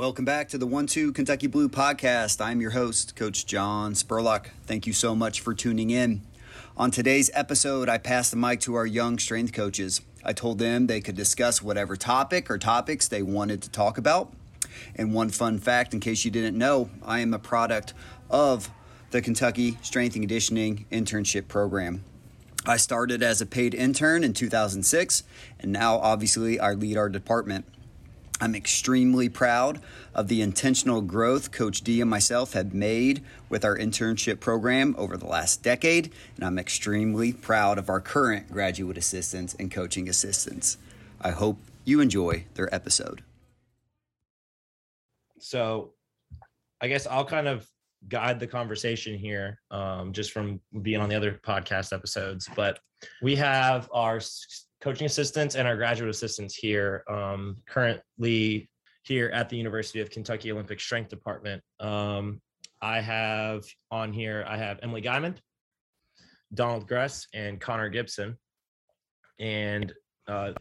Welcome back to the One Two Kentucky Blue podcast. I'm your host, Coach John Spurlock. Thank you so much for tuning in. On today's episode, I passed the mic to our young strength coaches. I told them they could discuss whatever topic or topics they wanted to talk about. And one fun fact, in case you didn't know, I am a product of the Kentucky Strength and Conditioning Internship Program. I started as a paid intern in 2006, and now obviously I lead our department. I'm extremely proud of the intentional growth Coach D and myself have made with our internship program over the last decade, and I'm extremely proud of our current graduate assistants and coaching assistants. I hope you enjoy their episode. So, I guess I'll kind of guide the conversation here um, just from being on the other podcast episodes, but we have our coaching assistants and our graduate assistants here um, currently here at the University of Kentucky Olympic Strength Department. Um, I have on here, I have Emily Guyman, Donald Gress, and Connor Gibson, and uh,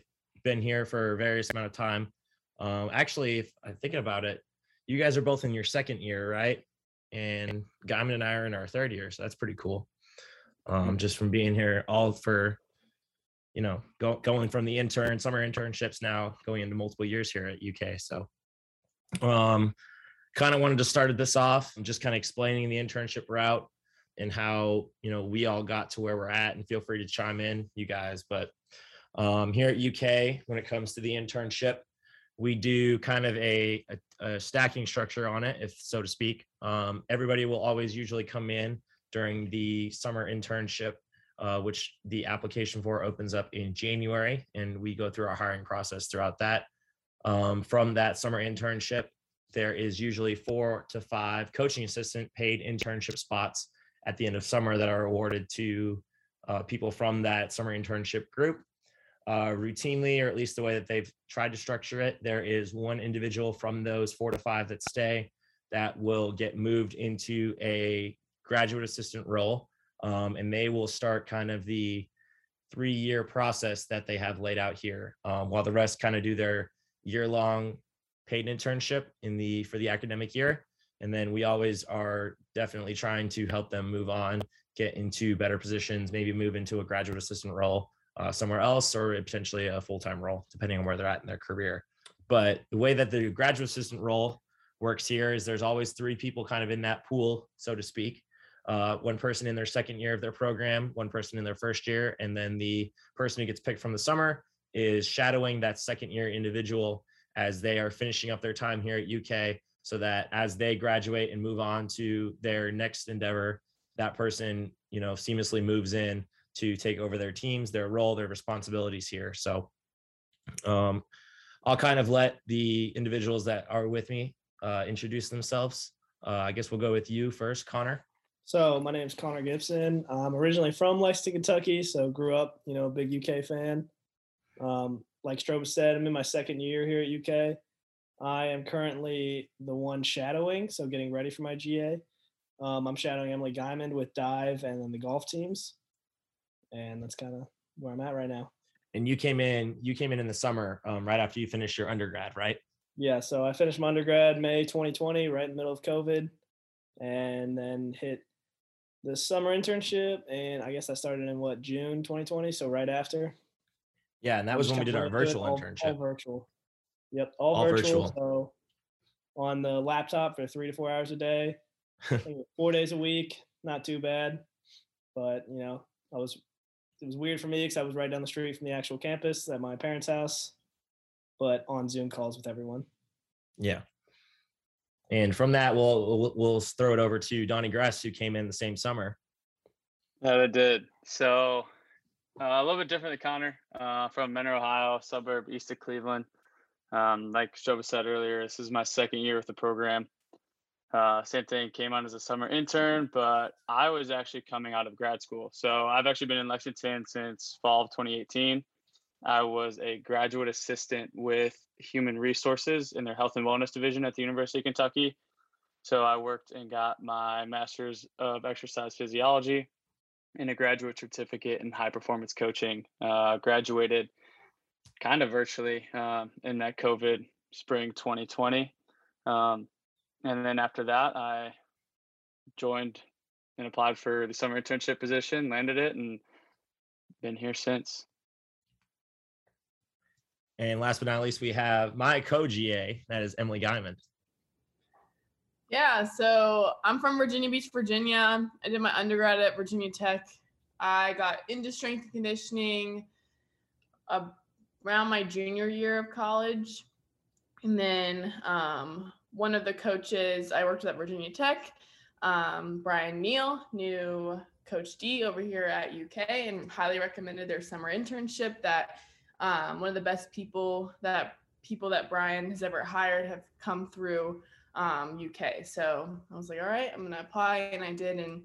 been here for a various amount of time. Um, actually, if I'm thinking about it, you guys are both in your second year, right? And Guyman and I are in our third year, so that's pretty cool. Um, just from being here all for you know, go, going from the intern summer internships now going into multiple years here at UK. So, um, kind of wanted to start this off and just kind of explaining the internship route and how you know we all got to where we're at. And feel free to chime in, you guys. But um, here at UK, when it comes to the internship, we do kind of a, a, a stacking structure on it, if so to speak. Um, everybody will always usually come in during the summer internship uh, which the application for opens up in January, and we go through our hiring process throughout that. Um, from that summer internship, there is usually four to five coaching assistant paid internship spots at the end of summer that are awarded to uh, people from that summer internship group. Uh, routinely, or at least the way that they've tried to structure it, there is one individual from those four to five that stay that will get moved into a graduate assistant role um, and they will start kind of the three year process that they have laid out here um, while the rest kind of do their year long paid internship in the for the academic year. And then we always are definitely trying to help them move on get into better positions maybe move into a graduate assistant role uh, somewhere else or potentially a full-time role depending on where they're at in their career. But the way that the graduate assistant role works here is there's always three people kind of in that pool so to speak uh, one person in their second year of their program, one person in their first year, and then the person who gets picked from the summer is shadowing that second year individual as they are finishing up their time here at UK so that as they graduate and move on to their next endeavor, that person, you know, seamlessly moves in to take over their teams, their role, their responsibilities here. So um, I'll kind of let the individuals that are with me uh, introduce themselves. Uh, I guess we'll go with you first, Connor. So my name is Connor Gibson. I'm originally from Lexington, Kentucky, so grew up, you know, a big UK fan. Um, like Strobe said, I'm in my second year here at UK. I am currently the one shadowing, so getting ready for my GA. Um, I'm shadowing Emily Guyman with dive and then the golf teams, and that's kind of where I'm at right now. And you came in, you came in in the summer, um, right after you finished your undergrad, right? Yeah. So I finished my undergrad May 2020, right in the middle of COVID, and then hit the summer internship, and I guess I started in what June 2020, so right after. Yeah, and that was when we did our virtual all, internship. All virtual. Yep, all, all virtual, virtual. So on the laptop for three to four hours a day, four days a week. Not too bad, but you know, I was it was weird for me because I was right down the street from the actual campus at my parents' house, but on Zoom calls with everyone. Yeah, and from that, we'll we'll, throw it over to Donnie Gress, who came in the same summer. Yeah, it did. So uh, a little bit different than Connor uh, from Mentor, Ohio, suburb east of Cleveland. Um, like Stroba said earlier, this is my second year with the program. Uh, same thing, came on as a summer intern, but I was actually coming out of grad school. So I've actually been in Lexington since fall of 2018. I was a graduate assistant with human resources in their health and wellness division at the University of Kentucky. So I worked and got my master's of exercise physiology and a graduate certificate in high performance coaching. Uh, graduated kind of virtually um, in that COVID spring 2020. Um, and then after that, I joined and applied for the summer internship position, landed it, and been here since. And last but not least, we have my co-GA, that is Emily Guyman. Yeah, so I'm from Virginia Beach, Virginia. I did my undergrad at Virginia Tech. I got into strength and conditioning around my junior year of college. And then um, one of the coaches I worked with at Virginia Tech, um, Brian Neal, knew Coach D over here at UK and highly recommended their summer internship. That um, one of the best people that people that Brian has ever hired have come through um, UK. So I was like, all right, I'm gonna apply, and I did, and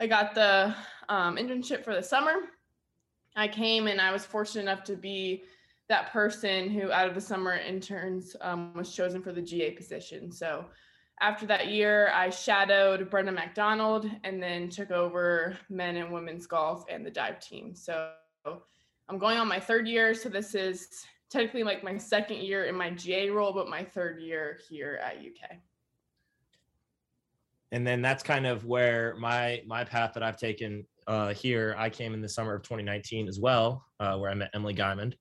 I got the um, internship for the summer. I came and I was fortunate enough to be that person who, out of the summer interns, um, was chosen for the GA position. So after that year, I shadowed Brenna McDonald and then took over men and women's golf and the dive team. So I'm going on my third year. So this is technically like my second year in my GA role, but my third year here at UK. And then that's kind of where my my path that I've taken uh, here. I came in the summer of 2019 as well, uh, where I met Emily Guyman.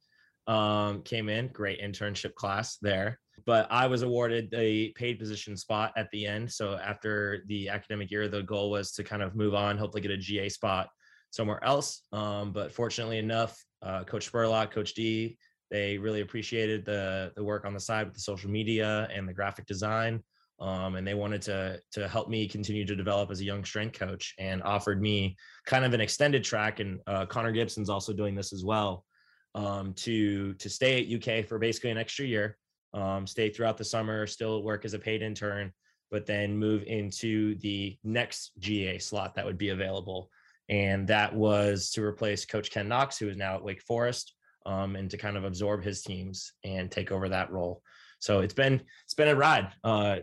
Um, came in, great internship class there. But I was awarded a paid position spot at the end. So after the academic year, the goal was to kind of move on, hopefully get a GA spot somewhere else. Um, but fortunately enough, uh, Coach Spurlock, Coach D, they really appreciated the the work on the side with the social media and the graphic design. Um, and they wanted to to help me continue to develop as a young strength coach and offered me kind of an extended track and uh, connor gibson's also doing this as well um, to to stay at uk for basically an extra year um, stay throughout the summer still work as a paid intern but then move into the next ga slot that would be available and that was to replace coach ken knox who is now at wake forest um, and to kind of absorb his teams and take over that role so it's been it's been a ride uh,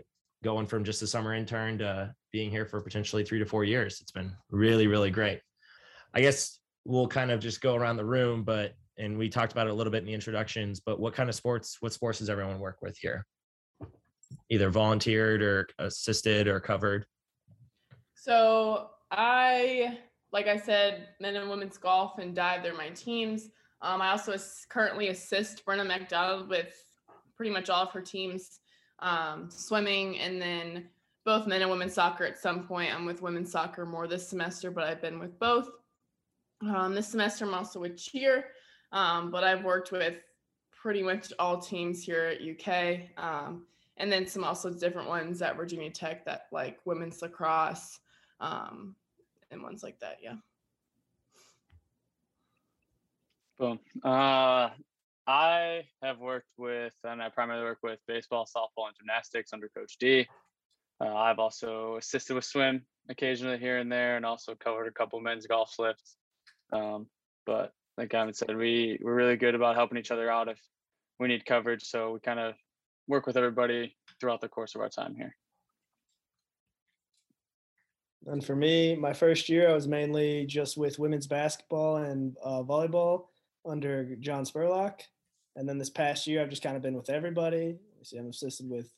going from just a summer intern to being here for potentially three to four years. It's been really, really great. I guess we'll kind of just go around the room, but and we talked about it a little bit in the introductions, but what kind of sports, what sports does everyone work with here? Either volunteered or assisted or covered? So I, like I said, men and women's golf and dive, they're my teams. Um, I also currently assist Brenna McDonald with pretty much all of her teams um, swimming, and then both men and women's soccer at some point. I'm with women's soccer more this semester, but I've been with both. Um, this semester, I'm also with cheer, um, but I've worked with pretty much all teams here at UK, um, and then some also different ones at Virginia Tech that like women's lacrosse um, and ones like that. Yeah. Boom. Uh, I have worked with, and I primarily work with baseball, softball, and gymnastics under Coach D. Uh, I've also assisted with swim occasionally here and there, and also covered a couple men's golf lifts. Um, but like Gavin said, we we're really good about helping each other out if we need coverage. So we kind of work with everybody throughout the course of our time here. And for me, my first year, I was mainly just with women's basketball and uh, volleyball under John Spurlock. And then this past year, I've just kind of been with everybody. See, I'm assisted with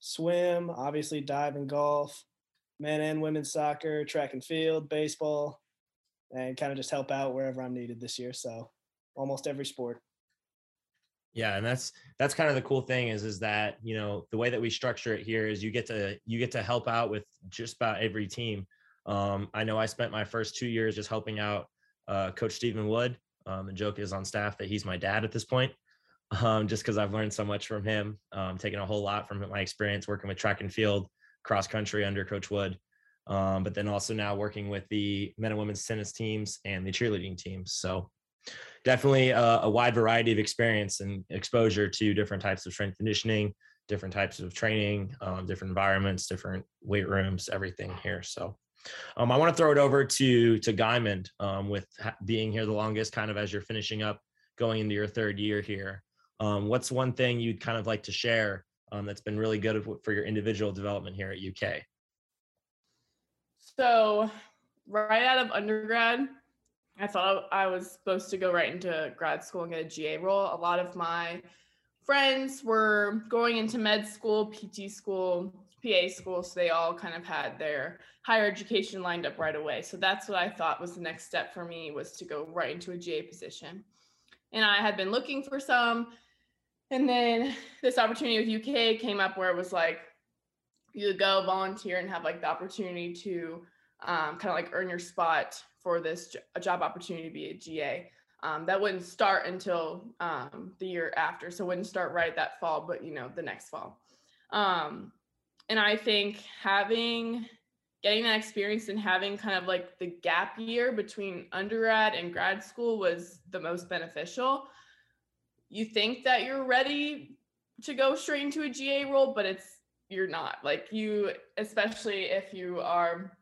swim, obviously dive and golf, men and women's soccer, track and field, baseball, and kind of just help out wherever I'm needed this year. So almost every sport. Yeah, and that's that's kind of the cool thing is is that you know the way that we structure it here is you get to you get to help out with just about every team. Um, I know I spent my first two years just helping out uh, Coach Stephen Wood. Um, the joke is on staff that he's my dad at this point um, just because I've learned so much from him, um, taking a whole lot from my experience working with track and field, cross country under Coach Wood, um, but then also now working with the men and women's tennis teams and the cheerleading teams. So definitely a, a wide variety of experience and exposure to different types of strength conditioning, different types of training, um, different environments, different weight rooms, everything here. So. Um, I want to throw it over to to Guyman um, with ha- being here the longest, kind of as you're finishing up, going into your third year here. Um, what's one thing you'd kind of like to share um, that's been really good for your individual development here at UK? So, right out of undergrad, I thought I was supposed to go right into grad school and get a GA role. A lot of my friends were going into med school, PT school, PA school, so they all kind of had their higher education lined up right away. So that's what I thought was the next step for me was to go right into a GA position. And I had been looking for some. And then this opportunity with UK came up where it was like you go volunteer and have like the opportunity to um, kind of like earn your spot for this job opportunity to be a GA. Um, that wouldn't start until um, the year after, so wouldn't start right that fall, but you know the next fall. Um, and I think having getting that experience and having kind of like the gap year between undergrad and grad school was the most beneficial. You think that you're ready to go straight into a GA role, but it's you're not. Like you, especially if you are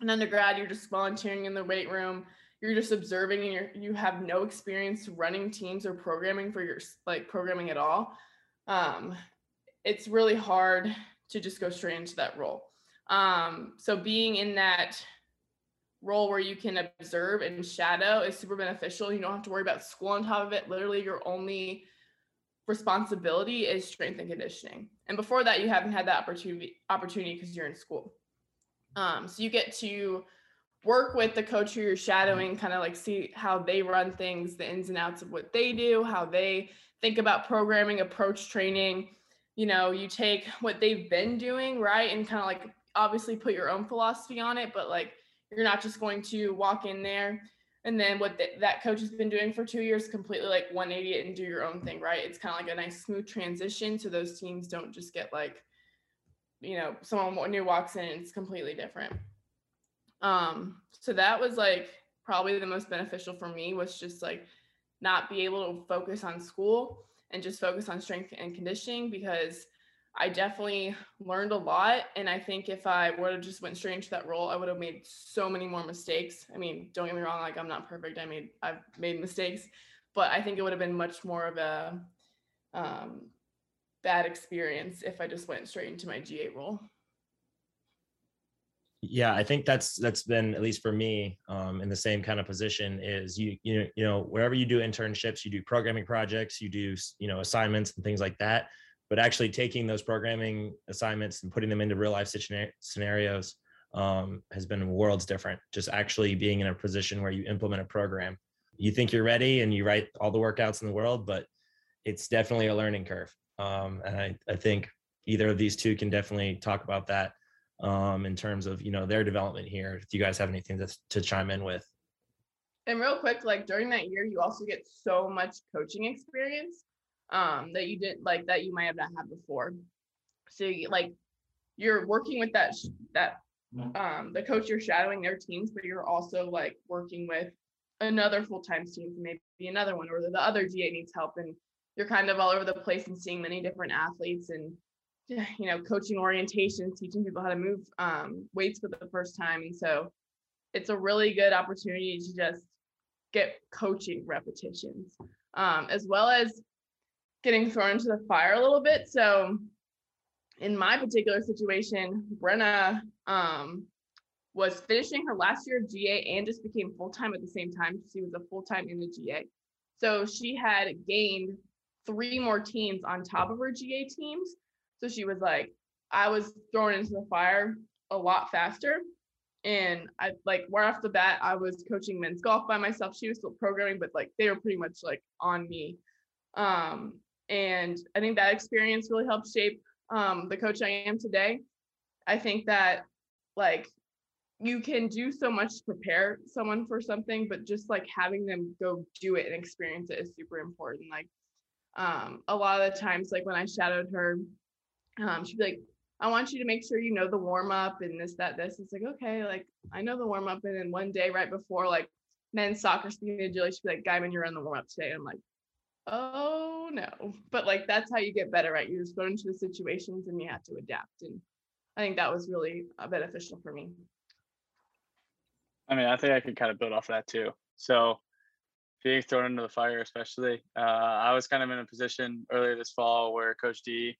an undergrad, you're just volunteering in the weight room, you're just observing and you're you have no experience running teams or programming for your like programming at all. Um, it's really hard to just go straight into that role. Um, so being in that role where you can observe and shadow is super beneficial. You don't have to worry about school on top of it. Literally, your only responsibility is strength and conditioning. And before that, you haven't had that opportunity opportunity because you're in school. Um, so you get to work with the coach who you're shadowing, kind of like see how they run things, the ins and outs of what they do, how they think about programming, approach training, you know you take what they've been doing right and kind of like obviously put your own philosophy on it but like you're not just going to walk in there and then what that coach has been doing for two years completely like 180 it and do your own thing right? It's kind of like a nice smooth transition so those teams don't just get like you know someone new walks in it's completely different um so that was like probably the most beneficial for me was just like not be able to focus on school and just focus on strength and conditioning because I definitely learned a lot. And I think if I would have just went straight into that role, I would have made so many more mistakes. I mean, don't get me wrong, like I'm not perfect. I made I've made mistakes, but I think it would have been much more of a um, bad experience if I just went straight into my GA role. Yeah i think that's that's been at least for me um, in the same kind of position is you you know, you know wherever you do internships you do programming projects you do you know assignments and things like that. But actually taking those programming assignments and putting them into real life scenarios um, has been worlds different. Just actually being in a position where you implement a program. You think you're ready and you write all the workouts in the world but it's definitely a learning curve um, and I, I think either of these two can definitely talk about that um, in terms of you know their development here. If you guys have anything to, to chime in with. And real quick, like during that year, you also get so much coaching experience um, that you didn't like that you might have not had before. So you, like you're working with that that um, the coach you're shadowing their teams, but you're also like working with another full time team, maybe another one, or the other GA needs help, and you're kind of all over the place and seeing many different athletes and you know, coaching orientations teaching people how to move um, weights for the first time. And so it's a really good opportunity to just get coaching repetitions, um, as well as getting thrown into the fire a little bit. So in my particular situation, Brenna um, was finishing her last year of GA and just became full time at the same time. She was a full time in the GA. So she had gained three more teams on top of her GA teams. So she was like, I was thrown into the fire a lot faster. And I like right off the bat, I was coaching men's golf by myself. She was still programming, but like they were pretty much like on me. Um, and I think that experience really helped shape um, the coach I am today. I think that like you can do so much to prepare someone for something, but just like having them go do it and experience it is super important. Like um, a lot of the times, like when I shadowed her, um, she'd be like, I want you to make sure you know the warm up and this, that, this. It's like, okay, like I know the warm up. And then one day right before like men's soccer speaking to Julie, she'd be like, Guyman, you're on the warm up today. I'm like, oh no. But like that's how you get better, right? You just go into the situations and you have to adapt. And I think that was really uh, beneficial for me. I mean, I think I could kind of build off of that too. So being thrown into the fire, especially, uh, I was kind of in a position earlier this fall where Coach D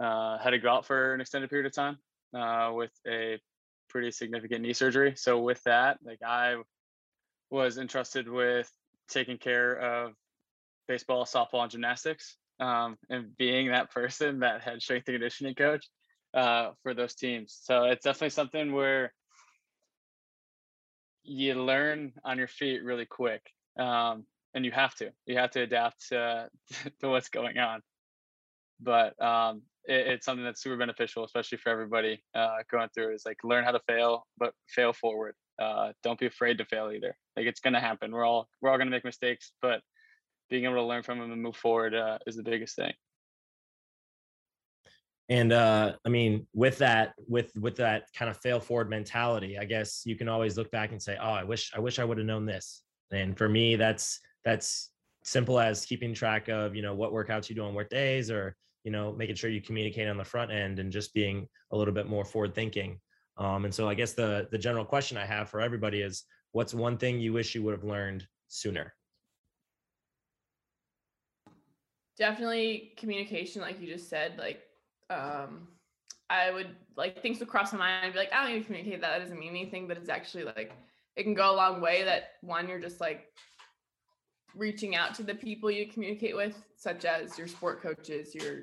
uh, had to go out for an extended period of time uh, with a pretty significant knee surgery. So with that, like I was entrusted with taking care of baseball, softball, and gymnastics. um, and being that person, that head strength and conditioning coach uh, for those teams. So it's definitely something where you learn on your feet really quick, um, and you have to. You have to adapt to, to what's going on. But um, it, it's something that's super beneficial, especially for everybody uh, going through. Is like learn how to fail, but fail forward. Uh, don't be afraid to fail either. Like it's gonna happen. We're all we're all gonna make mistakes, but being able to learn from them and move forward uh, is the biggest thing. And uh, I mean, with that, with with that kind of fail forward mentality, I guess you can always look back and say, "Oh, I wish, I wish I would have known this." And for me, that's that's simple as keeping track of you know what workouts you do on what days, or you know making sure you communicate on the front end, and just being a little bit more forward thinking. Um, and so, I guess the the general question I have for everybody is, what's one thing you wish you would have learned sooner? Definitely communication, like you just said. Like, um, I would like things would cross my mind and be like, I don't even communicate that. That doesn't mean anything, but it's actually like it can go a long way. That one, you're just like reaching out to the people you communicate with, such as your sport coaches, your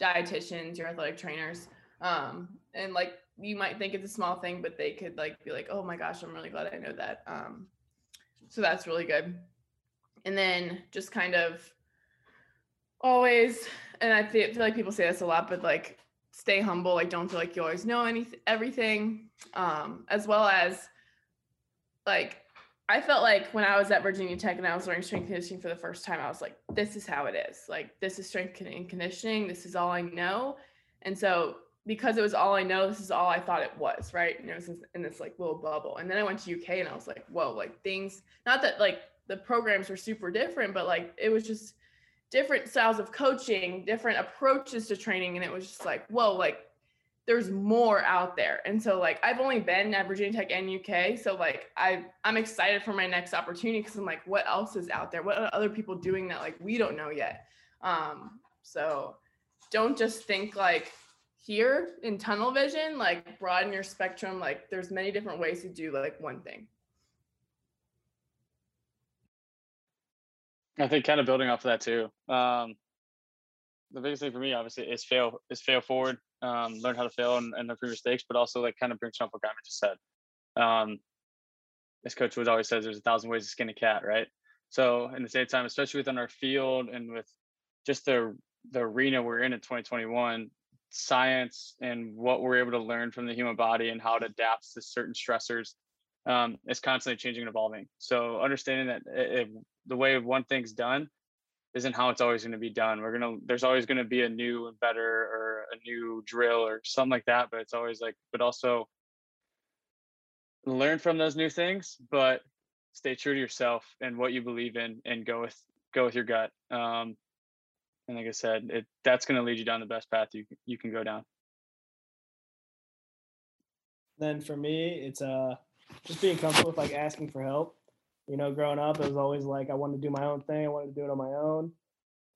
dietitians, your athletic trainers. Um, and like you might think it's a small thing, but they could like be like, oh my gosh, I'm really glad I know that. Um, so that's really good. And then just kind of always and i feel, like people say this a lot but like stay humble like don't feel like you always know anything everything um as well as like i felt like when i was at virginia tech and i was learning strength conditioning for the first time i was like this is how it is. Like this is strength and conditioning. This is all i know. And so because it was all i know this is all i thought it was right? And it was in this like little bubble. And then i went to uk and i was like whoa like things not that like the programs were super different but like it was just different styles of coaching, different approaches to training. And it was just like, whoa, like there's more out there. And so like I've only been at Virginia Tech and UK. So like I I'm excited for my next opportunity because I'm like, what else is out there? What are other people doing that like we don't know yet? Um, so don't just think like here in tunnel vision, like broaden your spectrum. Like there's many different ways to do like one thing. I think kind of building off of that too. Um, the biggest thing for me, obviously, is fail is fail forward, um, learn how to fail and, and from mistakes, but also like kind of bring up what Guyman just said. Um, as Coach Woods always says, there's a thousand ways to skin a cat, right? So in the same time, especially within our field and with just the the arena we're in in 2021, science and what we're able to learn from the human body and how it adapts to certain stressors um, is constantly changing and evolving. So understanding that the way one thing's done isn't how it's always going to be done. We're gonna there's always going to be a new and better or a new drill or something like that. But it's always like, but also learn from those new things, but stay true to yourself and what you believe in, and go with go with your gut. Um, and like I said, it that's going to lead you down the best path you you can go down. Then for me, it's uh just being comfortable with like asking for help. You know, growing up, it was always like I wanted to do my own thing. I wanted to do it on my own,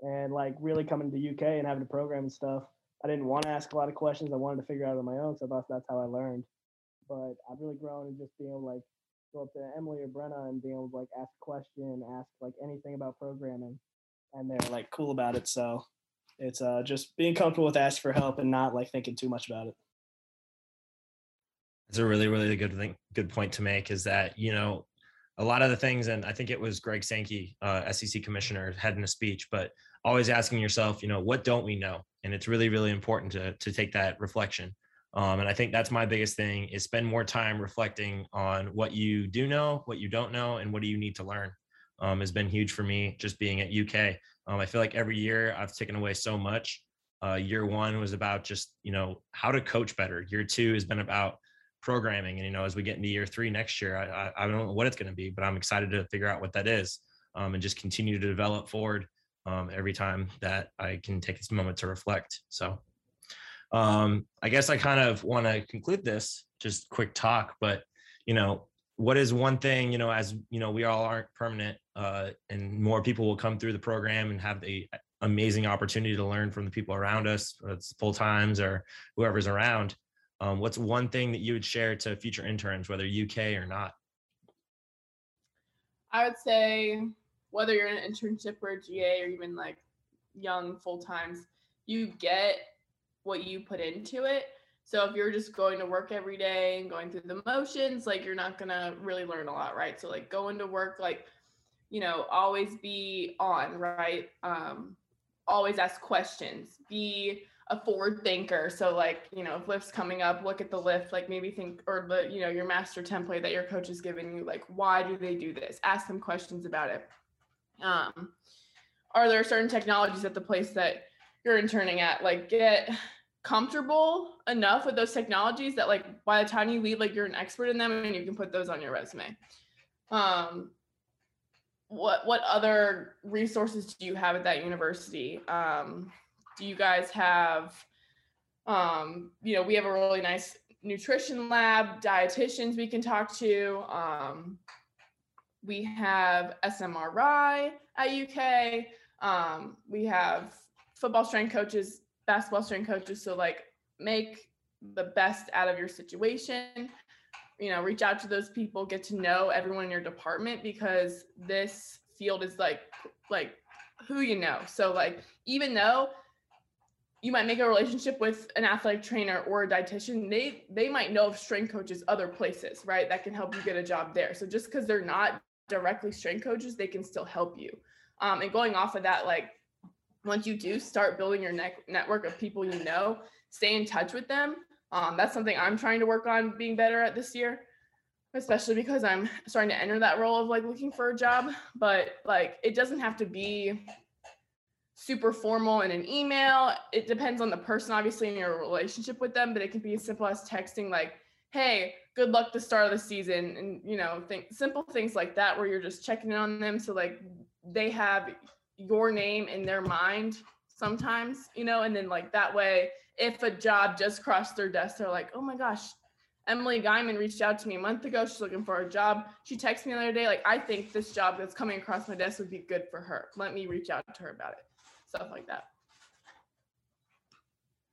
and like really coming to UK and having a program and stuff. I didn't want to ask a lot of questions. I wanted to figure out on my own, so thought that's how I learned. But I've really grown and just being like go up to Emily or Brenna and being able to like ask a question, ask like anything about programming, and they're like cool about it. So it's uh just being comfortable with asking for help and not like thinking too much about it. It's a really, really good thing, good point to make is that, you know, a lot of the things, and I think it was Greg Sankey, uh, SEC commissioner, had in a speech, but always asking yourself, you know, what don't we know? And it's really, really important to, to take that reflection. Um, and I think that's my biggest thing is spend more time reflecting on what you do know, what you don't know, and what do you need to learn. Um, has been huge for me just being at UK. Um, I feel like every year I've taken away so much. Uh, year one was about just you know how to coach better. Year two has been about programming. And, you know, as we get into year three next year, I, I, I don't know what it's going to be, but I'm excited to figure out what that is um, and just continue to develop forward um, every time that I can take this moment to reflect. So um, I guess I kind of want to conclude this just quick talk, but, you know, what is one thing, you know, as, you know, we all aren't permanent uh, and more people will come through the program and have the amazing opportunity to learn from the people around us, full times or whoever's around um, what's one thing that you would share to future interns, whether UK or not? I would say whether you're in an internship or a GA or even like young full times, you get what you put into it. So if you're just going to work every day and going through the motions, like you're not gonna really learn a lot, right? So like going to work, like you know, always be on, right? Um, always ask questions. Be a forward thinker. So like, you know, if lift's coming up, look at the lift, like maybe think or the, you know, your master template that your coach is giving you, like, why do they do this? Ask them questions about it. Um, are there certain technologies at the place that you're interning at? Like get comfortable enough with those technologies that like by the time you leave, like you're an expert in them and you can put those on your resume. Um, what what other resources do you have at that university? Um, do you guys have um, you know we have a really nice nutrition lab dietitians we can talk to um, we have smri at uk um, we have football strength coaches basketball strength coaches so like make the best out of your situation. You know reach out to those people get to know everyone in your department because this field is like like who you know. So like even though you might make a relationship with an athletic trainer or a dietitian they they might know of strength coaches other places right that can help you get a job there. So just because they're not directly strength coaches they can still help you. Um, and going off of that like once you do start building your ne- network of people you know stay in touch with them. Um, that's something i'm trying to work on being better at this year especially because i'm starting to enter that role of like looking for a job. But like it doesn't have to be super formal in an email. It depends on the person, obviously, in your relationship with them, but it can be as simple as texting, like, hey, good luck the start of the season. And, you know, think simple things like that, where you're just checking in on them. So, like, they have your name in their mind sometimes, you know, and then, like, that way, if a job just crossed their desk, they're like, oh my gosh, Emily Guyman reached out to me a month ago. She's looking for a job. She texted me the other day, like, I think this job that's coming across my desk would be good for her. Let me reach out to her about it stuff like that.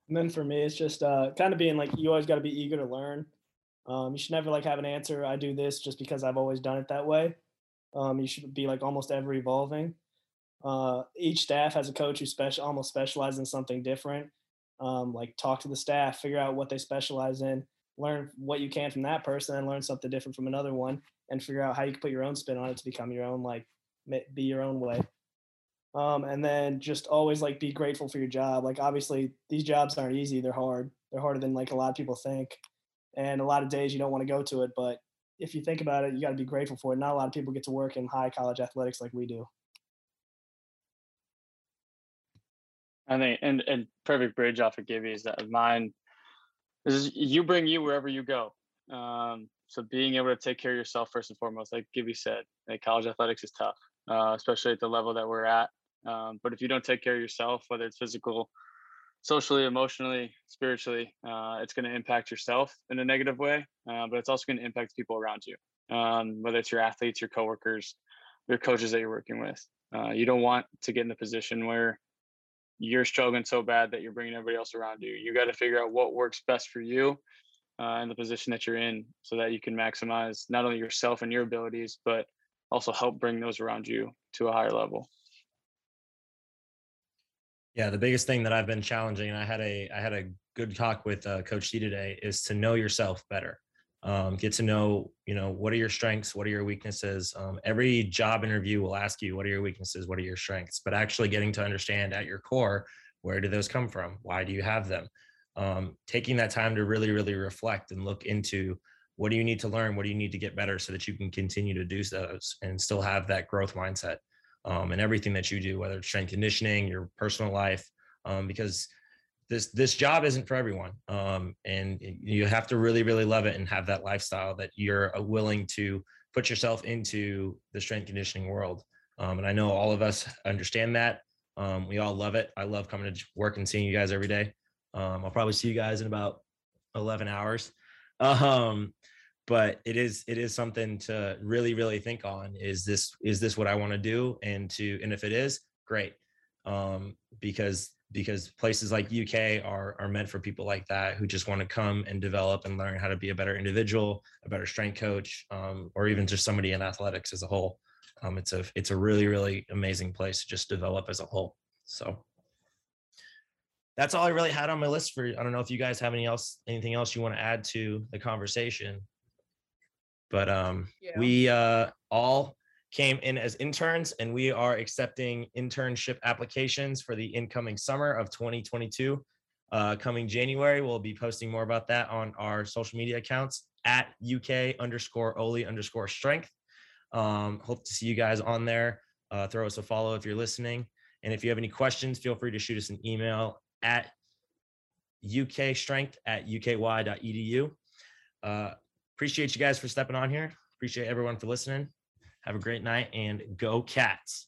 And then for me, it's just uh, kind of being like you always got to be eager to learn. Um, you should never like have an answer. I do this just because I've always done it that way. Um, you should be like almost ever evolving. Uh, each staff has a coach who special almost specializes in something different. Um, like talk to the staff, figure out what they specialize in, learn what you can from that person, and learn something different from another one, and figure out how you can put your own spin on it to become your own like be your own way um, and then just always like be grateful for your job. Like obviously these jobs aren't easy; they're hard. They're harder than like a lot of people think, and a lot of days you don't want to go to it. But if you think about it, you got to be grateful for it. Not a lot of people get to work in high college athletics like we do. I think, and and perfect bridge off of Gibby is that mine is you bring you wherever you go. Um, so being able to take care of yourself first and foremost, like Gibby said, like college athletics is tough, uh, especially at the level that we're at. Um, but if you don't take care of yourself, whether it's physical, socially, emotionally, spiritually, uh, it's going to impact yourself in a negative way. Uh, but it's also going to impact people around you, um, whether it's your athletes, your coworkers, your coaches that you're working with. Uh, you don't want to get in the position where you're struggling so bad that you're bringing everybody else around you. You got to figure out what works best for you uh, in the position that you're in so that you can maximize not only yourself and your abilities, but also help bring those around you to a higher level. Yeah, the biggest thing that I've been challenging, and I had a I had a good talk with uh, Coach C today, is to know yourself better. Um, get to know, you know, what are your strengths, what are your weaknesses. Um, every job interview will ask you, what are your weaknesses, what are your strengths. But actually, getting to understand at your core, where do those come from? Why do you have them? Um, taking that time to really, really reflect and look into what do you need to learn, what do you need to get better, so that you can continue to do those and still have that growth mindset um, and everything that you do, whether it's strength conditioning, your personal life, um, because this this job isn't for everyone, um, and you have to really really love it and have that lifestyle that you're uh, willing to put yourself into the strength conditioning world. Um, and I know all of us understand that. Um, we all love it. I love coming to work and seeing you guys every day. Um, I'll probably see you guys in about 11 hours. But it is it is something to really really think on is this is this what i want to do and to and if it is great um because because places like uk are are meant for people like that who just want to come and develop and learn how to be a better individual a better strength coach um, or even just somebody in athletics as a whole um, it's a it's a really really amazing place to just develop as a whole So that's all I really had on my list for. I don't know if you guys have any else, anything else you want to add to the conversation. But um, Yeah. we uh, all came in as interns, and we are accepting internship applications for the incoming summer of 2022. Uh, coming January, we'll be posting more about that on our social media accounts at UK underscore Oly underscore strength. Um, hope to see you guys on there. Uh, throw us a follow if you're listening. And if you have any questions, feel free to shoot us an email at ukstrength at uky.edu. Uh, appreciate you guys for stepping on here. Appreciate everyone for listening. Have a great night and go cats.